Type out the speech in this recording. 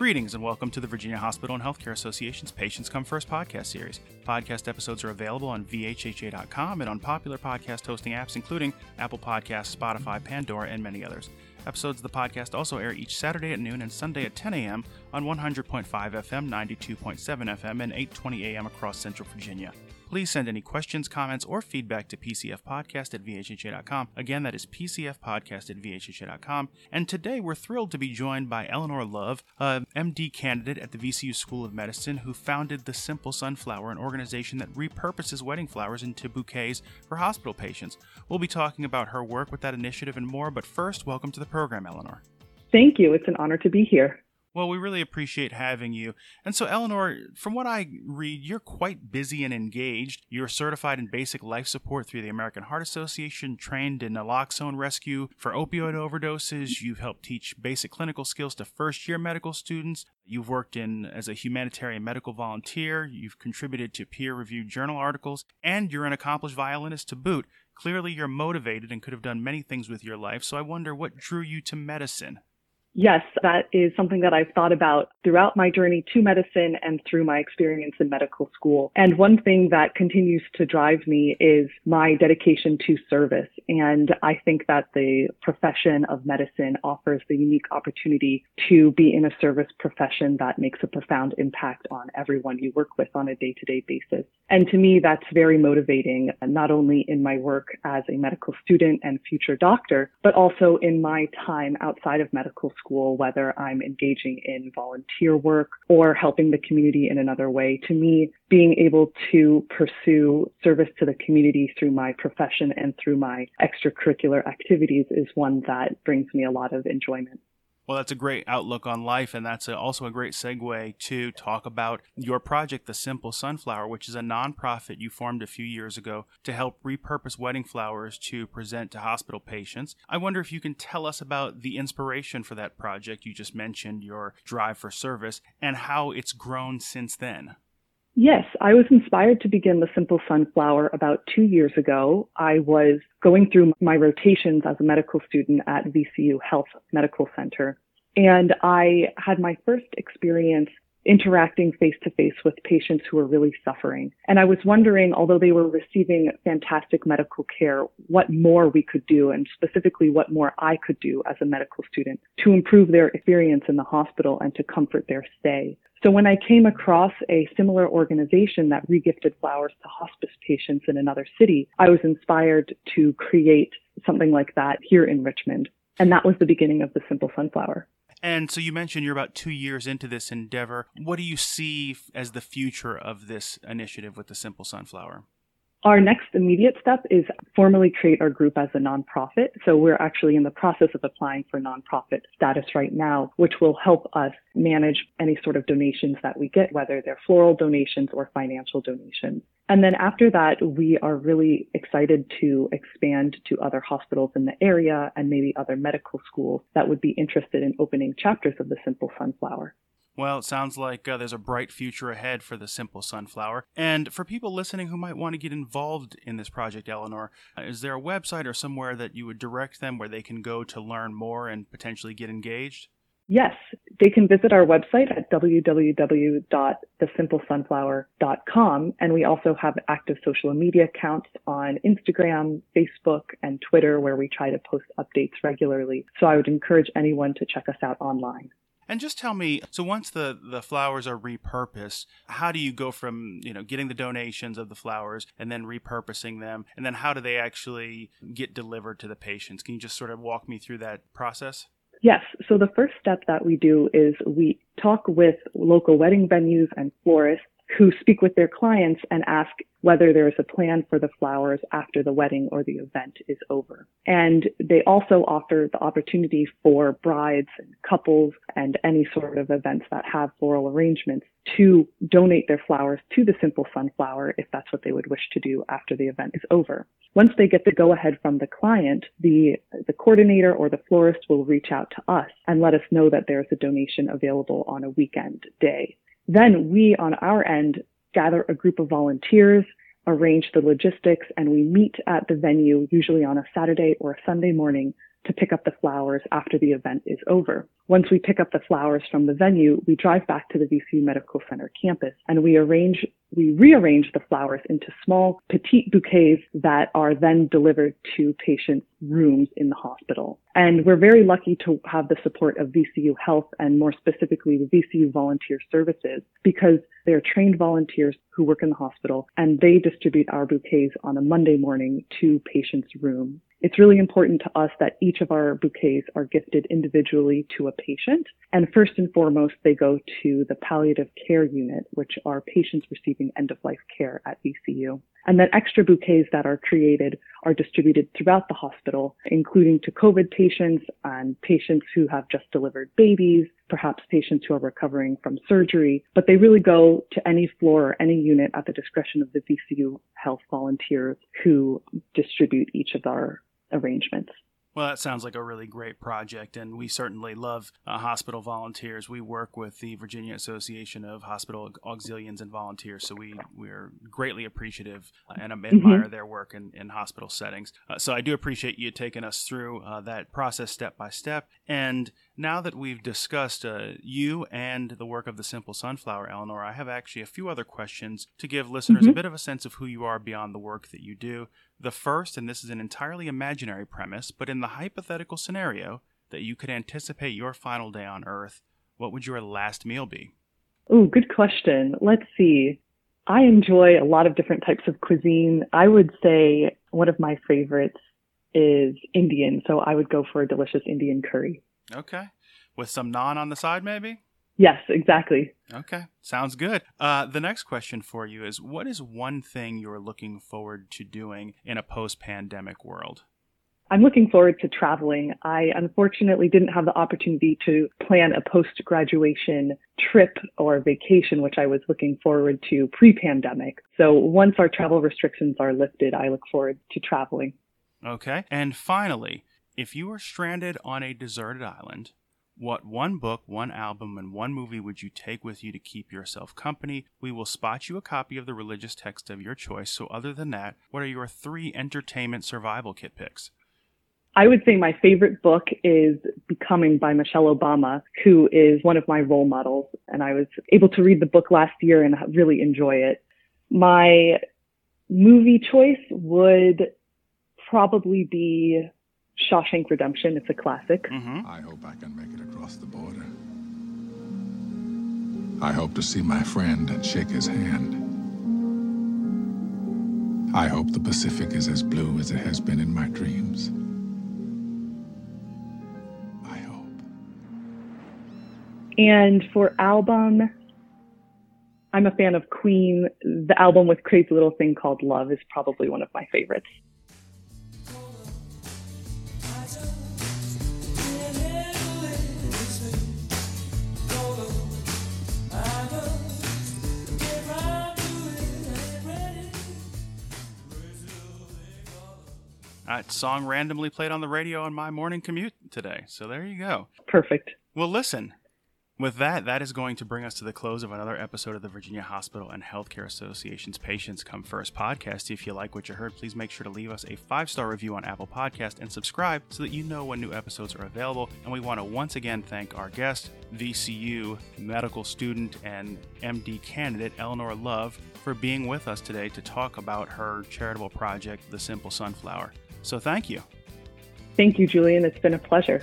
Greetings and welcome to the Virginia Hospital and Healthcare Association's Patients Come First podcast series. Podcast episodes are available on VHHA.com and on popular podcast hosting apps, including Apple Podcasts, Spotify, Pandora, and many others. Episodes of the podcast also air each Saturday at noon and Sunday at 10 a.m. on 100.5 FM, 92.7 FM, and 8:20 a.m. across Central Virginia. Please send any questions, comments, or feedback to pcfpodcast at vhha.com. Again, that is pcfpodcast at vhha.com. And today we're thrilled to be joined by Eleanor Love, a MD candidate at the VCU School of Medicine who founded the Simple Sunflower, an organization that repurposes wedding flowers into bouquets for hospital patients. We'll be talking about her work with that initiative and more, but first, welcome to the program, Eleanor. Thank you. It's an honor to be here. Well, we really appreciate having you. And so, Eleanor, from what I read, you're quite busy and engaged. You're certified in basic life support through the American Heart Association, trained in naloxone rescue for opioid overdoses. You've helped teach basic clinical skills to first year medical students. You've worked in as a humanitarian medical volunteer. You've contributed to peer reviewed journal articles, and you're an accomplished violinist to boot. Clearly, you're motivated and could have done many things with your life. So, I wonder what drew you to medicine? Yes, that is something that I've thought about throughout my journey to medicine and through my experience in medical school. And one thing that continues to drive me is my dedication to service. And I think that the profession of medicine offers the unique opportunity to be in a service profession that makes a profound impact on everyone you work with on a day to day basis. And to me, that's very motivating, not only in my work as a medical student and future doctor, but also in my time outside of medical school, whether I'm engaging in volunteer work or helping the community in another way. To me, being able to pursue service to the community through my profession and through my extracurricular activities is one that brings me a lot of enjoyment. Well, that's a great outlook on life, and that's a, also a great segue to talk about your project, The Simple Sunflower, which is a nonprofit you formed a few years ago to help repurpose wedding flowers to present to hospital patients. I wonder if you can tell us about the inspiration for that project. You just mentioned your drive for service and how it's grown since then. Yes, I was inspired to begin the Simple Sunflower about two years ago. I was going through my rotations as a medical student at VCU Health Medical Center, and I had my first experience interacting face to face with patients who were really suffering. And I was wondering, although they were receiving fantastic medical care, what more we could do and specifically what more I could do as a medical student to improve their experience in the hospital and to comfort their stay. So when I came across a similar organization that regifted flowers to hospice patients in another city, I was inspired to create something like that here in Richmond. And that was the beginning of the Simple Sunflower. And so you mentioned you're about two years into this endeavor. What do you see as the future of this initiative with the Simple Sunflower? Our next immediate step is formally create our group as a nonprofit. So we're actually in the process of applying for nonprofit status right now, which will help us manage any sort of donations that we get, whether they're floral donations or financial donations. And then after that, we are really excited to expand to other hospitals in the area and maybe other medical schools that would be interested in opening chapters of the Simple Sunflower. Well, it sounds like uh, there's a bright future ahead for the Simple Sunflower. And for people listening who might want to get involved in this project, Eleanor, uh, is there a website or somewhere that you would direct them where they can go to learn more and potentially get engaged? Yes, they can visit our website at www.thesimplesunflower.com. And we also have active social media accounts on Instagram, Facebook, and Twitter where we try to post updates regularly. So I would encourage anyone to check us out online. And just tell me, so once the the flowers are repurposed, how do you go from you know getting the donations of the flowers and then repurposing them, and then how do they actually get delivered to the patients? Can you just sort of walk me through that process? Yes. So the first step that we do is we talk with local wedding venues and florists who speak with their clients and ask whether there is a plan for the flowers after the wedding or the event is over. And they also offer the opportunity for brides and couples and any sort of events that have floral arrangements to donate their flowers to the Simple Sunflower if that's what they would wish to do after the event is over. Once they get the go ahead from the client, the, the coordinator or the florist will reach out to us and let us know that there's a donation available on a weekend day. Then we on our end gather a group of volunteers, arrange the logistics, and we meet at the venue, usually on a Saturday or a Sunday morning, to pick up the flowers after the event is over. Once we pick up the flowers from the venue, we drive back to the VCU Medical Center campus and we arrange, we rearrange the flowers into small petite bouquets that are then delivered to patients' rooms in the hospital. And we're very lucky to have the support of VCU Health and more specifically the VCU Volunteer Services because they're trained volunteers who work in the hospital and they distribute our bouquets on a Monday morning to patients' rooms. It's really important to us that each of our bouquets are gifted individually to a patient. And first and foremost, they go to the palliative care unit, which are patients receiving end of life care at VCU. And then extra bouquets that are created are distributed throughout the hospital, including to COVID patients and patients who have just delivered babies, perhaps patients who are recovering from surgery. But they really go to any floor or any unit at the discretion of the VCU health volunteers who distribute each of our arrangements. Well, that sounds like a really great project, and we certainly love uh, hospital volunteers. We work with the Virginia Association of Hospital Auxilians and Volunteers, so we we're greatly appreciative uh, and mm-hmm. admire mm-hmm. their work in, in hospital settings. Uh, so I do appreciate you taking us through uh, that process step by step. And now that we've discussed uh, you and the work of the Simple Sunflower, Eleanor, I have actually a few other questions to give listeners mm-hmm. a bit of a sense of who you are beyond the work that you do. The first, and this is an entirely imaginary premise, but in the hypothetical scenario that you could anticipate your final day on Earth, what would your last meal be? Oh, good question. Let's see. I enjoy a lot of different types of cuisine. I would say one of my favorites is Indian, so I would go for a delicious Indian curry. Okay. With some naan on the side, maybe? Yes, exactly. Okay, sounds good. Uh, the next question for you is What is one thing you're looking forward to doing in a post pandemic world? I'm looking forward to traveling. I unfortunately didn't have the opportunity to plan a post graduation trip or vacation, which I was looking forward to pre pandemic. So once our travel restrictions are lifted, I look forward to traveling. Okay. And finally, if you were stranded on a deserted island, what one book, one album, and one movie would you take with you to keep yourself company? We will spot you a copy of the religious text of your choice. So, other than that, what are your three entertainment survival kit picks? I would say my favorite book is Becoming by Michelle Obama, who is one of my role models. And I was able to read the book last year and really enjoy it. My movie choice would probably be Shawshank Redemption. It's a classic. Mm-hmm. I hope I can make it across the border. I hope to see my friend and shake his hand. I hope the Pacific is as blue as it has been in my dreams. I hope. And for album, I'm a fan of Queen. The album with Crazy Little Thing Called Love is probably one of my favorites. Uh, song randomly played on the radio on my morning commute today. So there you go. Perfect. Well, listen. With that, that is going to bring us to the close of another episode of the Virginia Hospital and Healthcare Association's Patients Come First podcast. If you like what you heard, please make sure to leave us a five star review on Apple Podcast and subscribe so that you know when new episodes are available. And we want to once again thank our guest, VCU medical student and MD candidate Eleanor Love, for being with us today to talk about her charitable project, The Simple Sunflower. So thank you. Thank you, Julian. It's been a pleasure.